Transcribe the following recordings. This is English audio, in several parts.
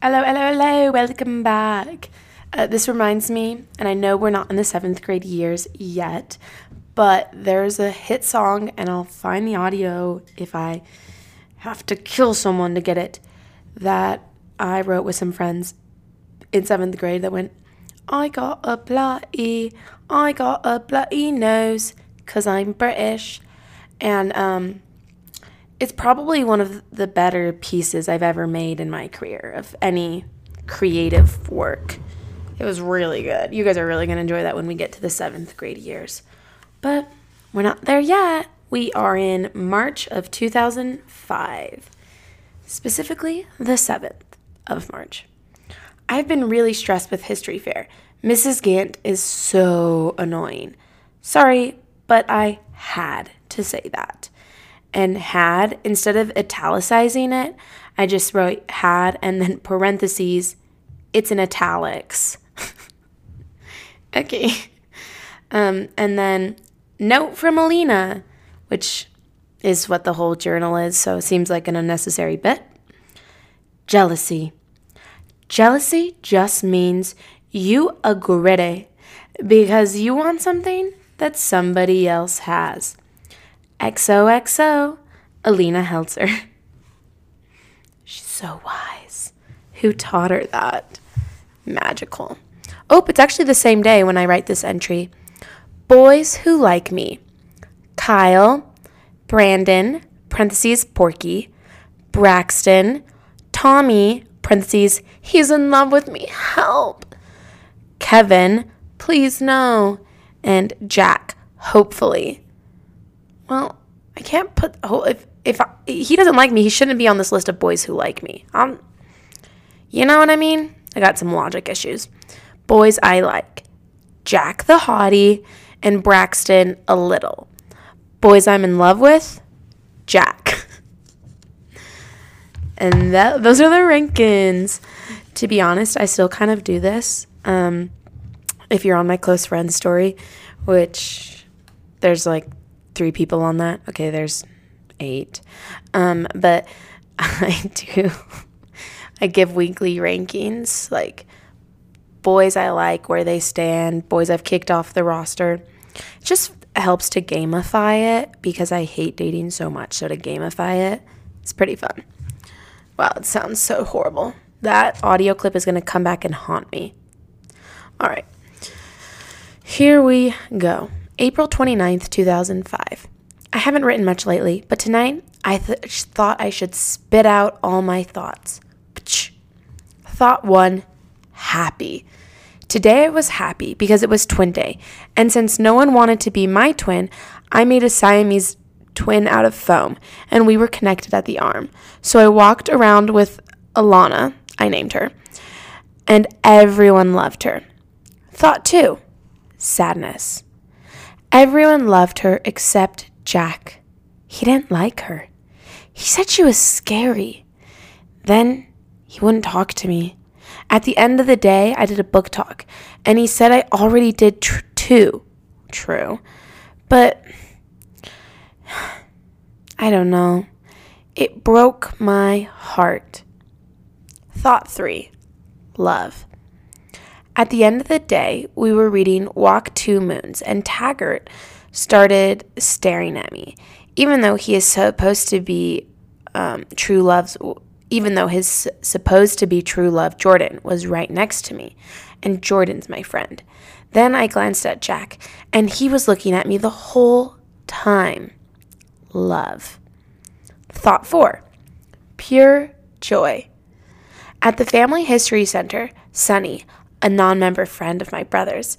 Hello, hello, hello, welcome back. Uh, this reminds me, and I know we're not in the seventh grade years yet, but there's a hit song, and I'll find the audio if I have to kill someone to get it, that I wrote with some friends in seventh grade that went, I got a bloody, I got a bloody nose, because I'm British. And um, it's probably one of the better pieces I've ever made in my career of any creative work. It was really good. You guys are really going to enjoy that when we get to the seventh grade years. But we're not there yet. We are in March of 2005, specifically the 7th of March. I've been really stressed with history fair. Mrs. Gant is so annoying. Sorry, but I had to say that. And had, instead of italicizing it, I just wrote had and then parentheses, it's in italics. okay. Um, and then note from Alina, which is what the whole journal is, so it seems like an unnecessary bit. Jealousy. Jealousy just means you agree because you want something that somebody else has. XOXO, Alina Helzer. She's so wise. Who taught her that? Magical. Oh, it's actually the same day when I write this entry. Boys who like me. Kyle, Brandon, parentheses, Porky, Braxton, Tommy, parentheses, he's in love with me, help. Kevin, please no. And Jack, hopefully. Well, I can't put, oh, if, if I, he doesn't like me, he shouldn't be on this list of boys who like me. Um, you know what I mean? I got some logic issues. Boys I like. Jack the hottie and Braxton a little. Boys I'm in love with, Jack. and that those are the rankings. To be honest, I still kind of do this. Um, if you're on my close friends story, which there's like three people on that. Okay, there's eight. Um, but I do I give weekly rankings like boys I like, where they stand, boys I've kicked off the roster. It just helps to gamify it because I hate dating so much. So to gamify it, it's pretty fun. Wow, it sounds so horrible. That audio clip is going to come back and haunt me. All right. Here we go. April 29th, 2005. I haven't written much lately, but tonight I th- thought I should spit out all my thoughts. Pch. Thought one happy. Today I was happy because it was twin day, and since no one wanted to be my twin, I made a Siamese twin out of foam, and we were connected at the arm. So I walked around with Alana, I named her, and everyone loved her. Thought two sadness. Everyone loved her except Jack. He didn't like her. He said she was scary. Then he wouldn't talk to me. At the end of the day, I did a book talk, and he said I already did tr- two. True. But I don't know. It broke my heart. Thought three love. At the end of the day, we were reading Walk Two Moons, and Taggart started staring at me, even though he is supposed to be um, true love's. Even though his supposed to be true love, Jordan, was right next to me, and Jordan's my friend. Then I glanced at Jack, and he was looking at me the whole time. Love. Thought four pure joy. At the Family History Center, Sunny, a non member friend of my brother's,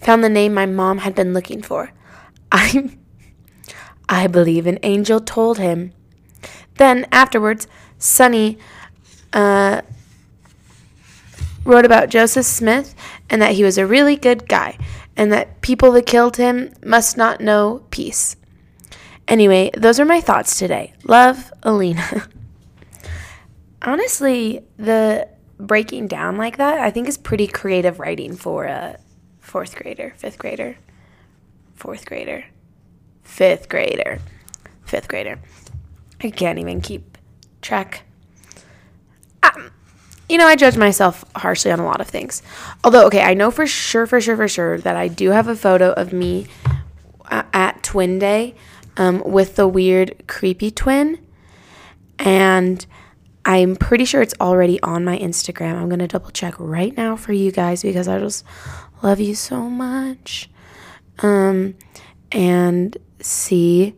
found the name my mom had been looking for. I, I believe an angel told him. Then, afterwards, Sonny uh, wrote about Joseph Smith and that he was a really good guy and that people that killed him must not know peace. Anyway, those are my thoughts today. Love, Alina. Honestly, the breaking down like that, I think is pretty creative writing for a fourth grader, fifth grader, fourth grader, fifth grader, fifth grader. I can't even keep track. Um, you know, I judge myself harshly on a lot of things. Although, okay, I know for sure, for sure, for sure that I do have a photo of me uh, at Twin Day um, with the weird, creepy twin. And I'm pretty sure it's already on my Instagram. I'm going to double check right now for you guys because I just love you so much. Um, and see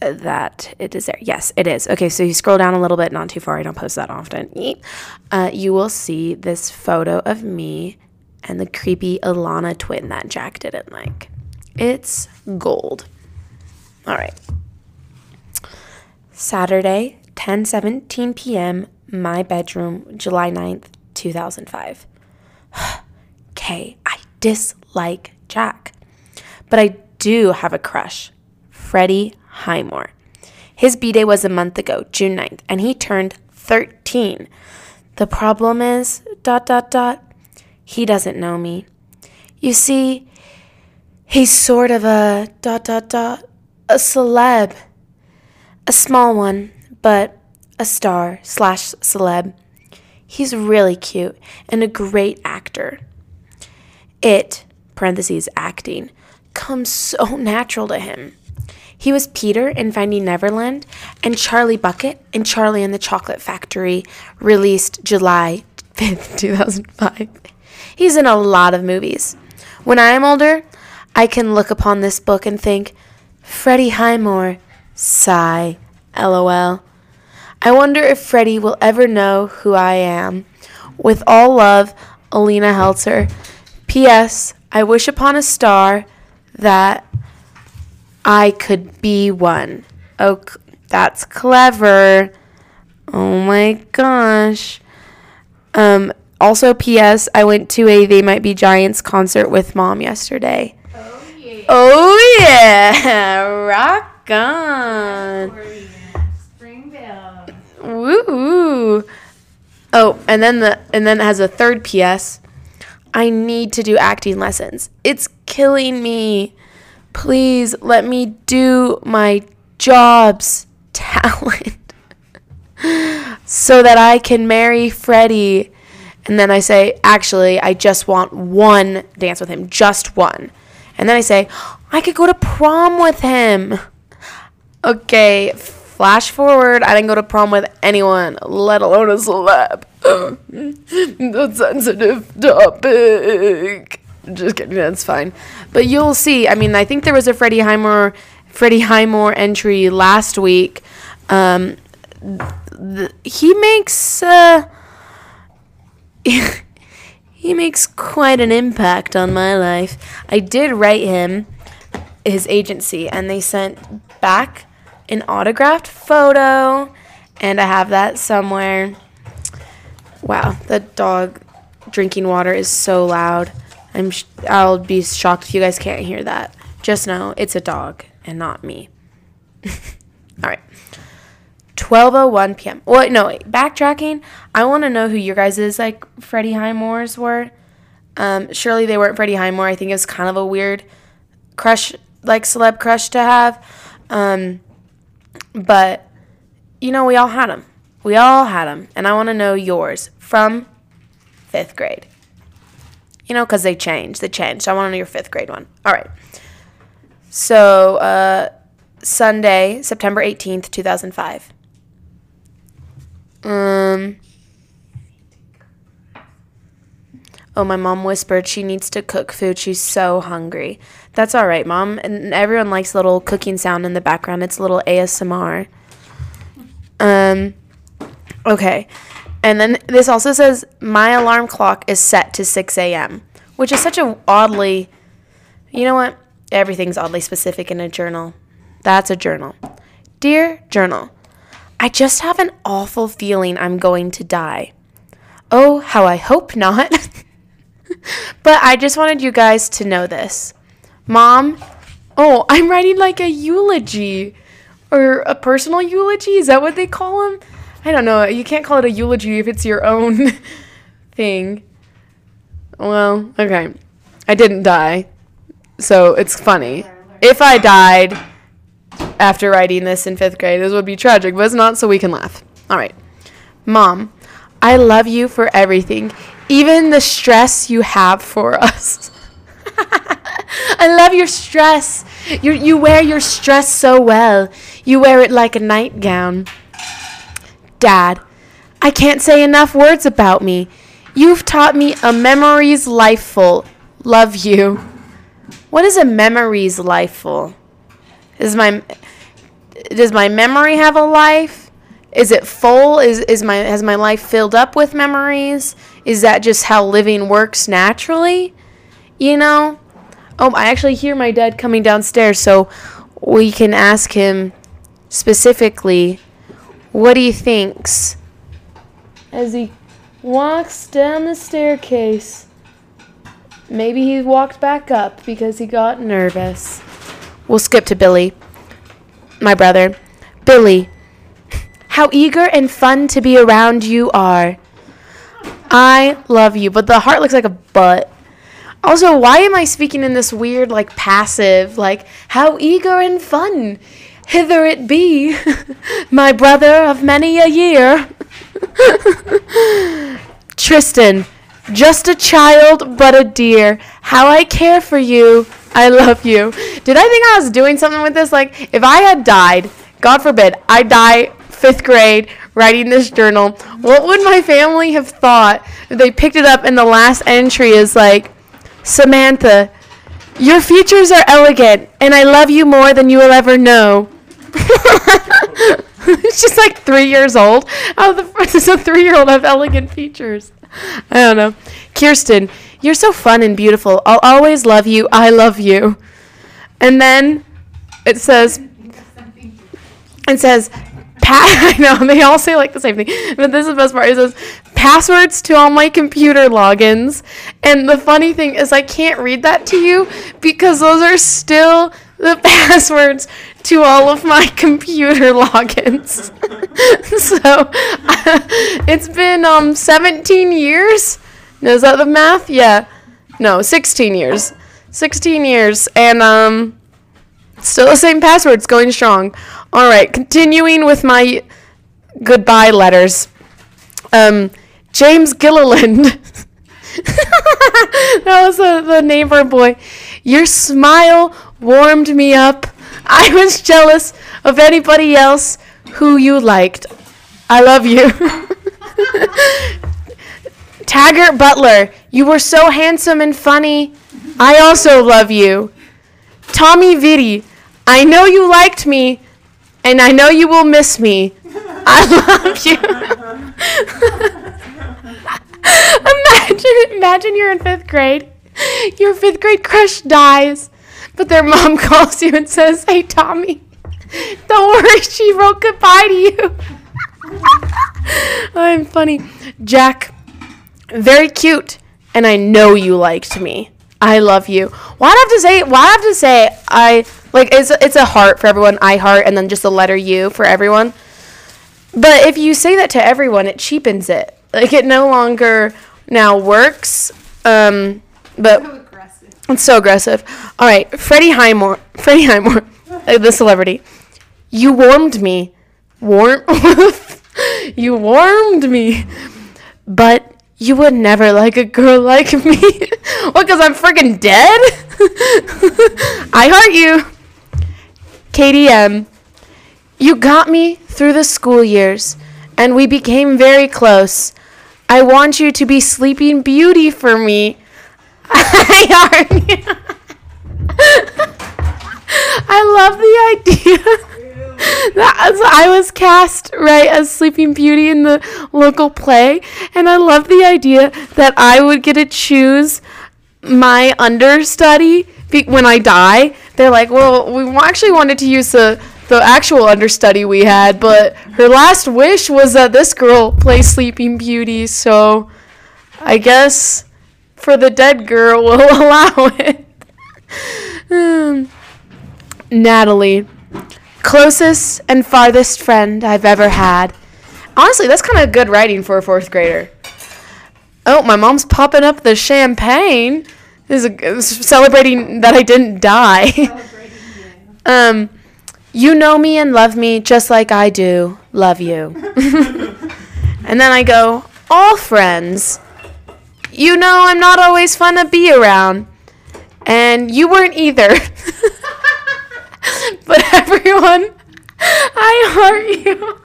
that it is there. Yes, it is. Okay, so you scroll down a little bit, not too far. I don't post that often. Uh, you will see this photo of me and the creepy Alana twin that Jack didn't like. It's gold. All right. Saturday, 10:17 p.m., my bedroom, July 9th, 2005. okay, I dislike Jack. But I do have a crush. Freddie Highmore. His B day was a month ago, June 9th, and he turned 13. The problem is, dot, dot, dot, he doesn't know me. You see, he's sort of a, dot, dot, dot, a celeb. A small one, but a star slash celeb. He's really cute and a great actor. It, parentheses, acting, comes so natural to him. He was Peter in Finding Neverland and Charlie Bucket in Charlie and the Chocolate Factory, released July 5th, 2005. He's in a lot of movies. When I am older, I can look upon this book and think, Freddie Highmore, sigh, lol. I wonder if Freddie will ever know who I am. With all love, Alina Heltzer. P.S. I wish upon a star that I could be one. Oh, that's clever. Oh my gosh. Um, also, P.S. I went to a They Might Be Giants concert with mom yesterday. Oh yeah. Oh yeah. Rock on. Woo. Oh, and then the and then it has a third PS. I need to do acting lessons. It's killing me. Please let me do my job's talent so that I can marry Freddie. And then I say, actually, I just want one dance with him, just one. And then I say, I could go to prom with him. Okay, flash forward, I didn't go to prom with anyone, let alone a celeb. That's sensitive topic. Just kidding, that's fine. But you'll see. I mean, I think there was a Freddie Highmore, Freddie Highmore entry last week. Um, th- he makes uh, he makes quite an impact on my life. I did write him his agency, and they sent back an autographed photo, and I have that somewhere. Wow, the dog drinking water is so loud. I'm sh- I'll be shocked if you guys can't hear that. Just know it's a dog and not me. All right. 12:01 p.m. Well, no, wait, backtracking. I want to know who your guys' is like Freddie Highmores were. Um, surely they weren't Freddie Highmore. I think it was kind of a weird crush, like celeb crush to have. Um, but you know, we all had them. We all had them, and I want to know yours from fifth grade. You know, because they changed. They changed. I want to know your fifth grade one. All right. So, uh, Sunday, September 18th, 2005. Um. Oh, my mom whispered she needs to cook food. She's so hungry. That's all right, mom. And everyone likes little cooking sound in the background. It's a little ASMR. Um. Okay. And then this also says my alarm clock is set to 6 a.m., which is such a oddly, you know what? Everything's oddly specific in a journal. That's a journal. Dear journal, I just have an awful feeling I'm going to die. Oh, how I hope not. but I just wanted you guys to know this. Mom, oh, I'm writing like a eulogy or a personal eulogy. Is that what they call them? I don't know. You can't call it a eulogy if it's your own thing. Well, okay. I didn't die. So it's funny. If I died after writing this in fifth grade, this would be tragic, but it's not, so we can laugh. All right. Mom, I love you for everything, even the stress you have for us. I love your stress. You you wear your stress so well. You wear it like a nightgown. Dad, I can't say enough words about me. You've taught me a memories lifeful. Love you. What is a memories lifeful? Is my does my memory have a life? Is it full? Is is my has my life filled up with memories? Is that just how living works naturally? You know? Oh, I actually hear my dad coming downstairs, so we can ask him specifically what he thinks as he walks down the staircase. Maybe he walked back up because he got nervous. We'll skip to Billy, my brother. Billy, how eager and fun to be around you are. I love you, but the heart looks like a butt. Also, why am I speaking in this weird, like, passive, like, how eager and fun hither it be, my brother of many a year? Tristan, just a child, but a dear. How I care for you. I love you. Did I think I was doing something with this? Like, if I had died, God forbid, I die fifth grade writing this journal, what would my family have thought if they picked it up and the last entry is like, Samantha, your features are elegant, and I love you more than you will ever know. She's like three years old. How the fuck does a three year old have elegant features? I don't know. Kirsten, you're so fun and beautiful. I'll always love you. I love you. And then it says, it says, I know they all say like the same thing, but this is the best part. It says passwords to all my computer logins, and the funny thing is I can't read that to you because those are still the passwords to all of my computer logins. so it's been um 17 years. Is that the math? Yeah. No, 16 years. 16 years and um still the same passwords going strong. All right, continuing with my goodbye letters. Um James Gilliland. that was the, the neighbor boy. Your smile warmed me up. I was jealous of anybody else who you liked. I love you. Taggart Butler, you were so handsome and funny. I also love you. Tommy Vitti, I know you liked me, and I know you will miss me. I love you. imagine, imagine you're in fifth grade. Your fifth grade crush dies, but their mom calls you and says, "Hey, Tommy, don't worry, she wrote goodbye to you." I'm funny. Jack, very cute, and I know you liked me. I love you. Why do I have to say? Why do I have to say I like? It's it's a heart for everyone. I heart, and then just the letter U for everyone. But if you say that to everyone, it cheapens it. Like it no longer now works. Um, but it's so aggressive. All right, Freddie Highmore. Freddie Highmore, uh, the celebrity. You warmed me. Warm. you warmed me. But you would never like a girl like me. what, because I'm freaking dead? I heart you. KDM. You got me through the school years, and we became very close. I want you to be Sleeping Beauty for me. I you. I love the idea that I was cast right as Sleeping Beauty in the local play, and I love the idea that I would get to choose my understudy when I die. They're like, well, we actually wanted to use the the actual understudy we had, but her last wish was that this girl play Sleeping Beauty, so I guess for the dead girl we'll allow it. Hmm. Natalie, closest and farthest friend I've ever had. Honestly, that's kind of good writing for a fourth grader. Oh, my mom's popping up the champagne. This is, a, celebrating that I didn't die. um, you know me and love me just like I do love you. and then I go, all friends. You know, I'm not always fun to be around. And you weren't either. but everyone, I heart you.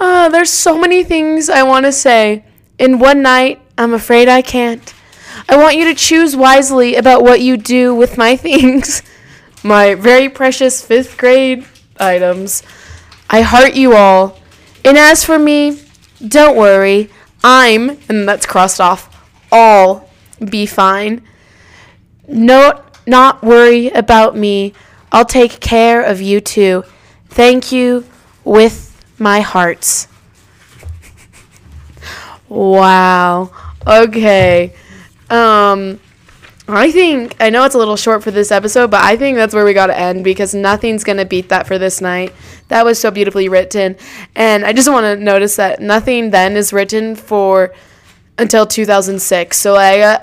uh, there's so many things I want to say. In one night, I'm afraid I can't. I want you to choose wisely about what you do with my things, my very precious fifth grade items. I heart you all. And as for me, don't worry. I'm, and that's crossed off, all be fine. No, not worry about me. I'll take care of you too. Thank you with my hearts. Wow. Okay. Um I think I know it's a little short for this episode, but I think that's where we got to end because nothing's going to beat that for this night. That was so beautifully written. And I just want to notice that nothing then is written for until 2006. So I uh,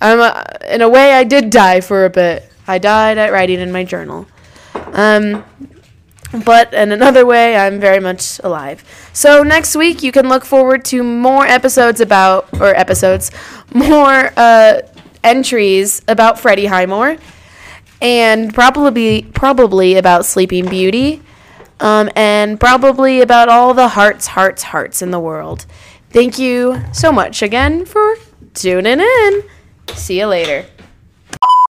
I'm uh, in a way I did die for a bit. I died at writing in my journal. Um but in another way, I'm very much alive. So next week, you can look forward to more episodes about, or episodes, more uh, entries about Freddie Highmore, and probably probably about Sleeping Beauty, um, and probably about all the hearts, hearts, hearts in the world. Thank you so much again for tuning in. See you later.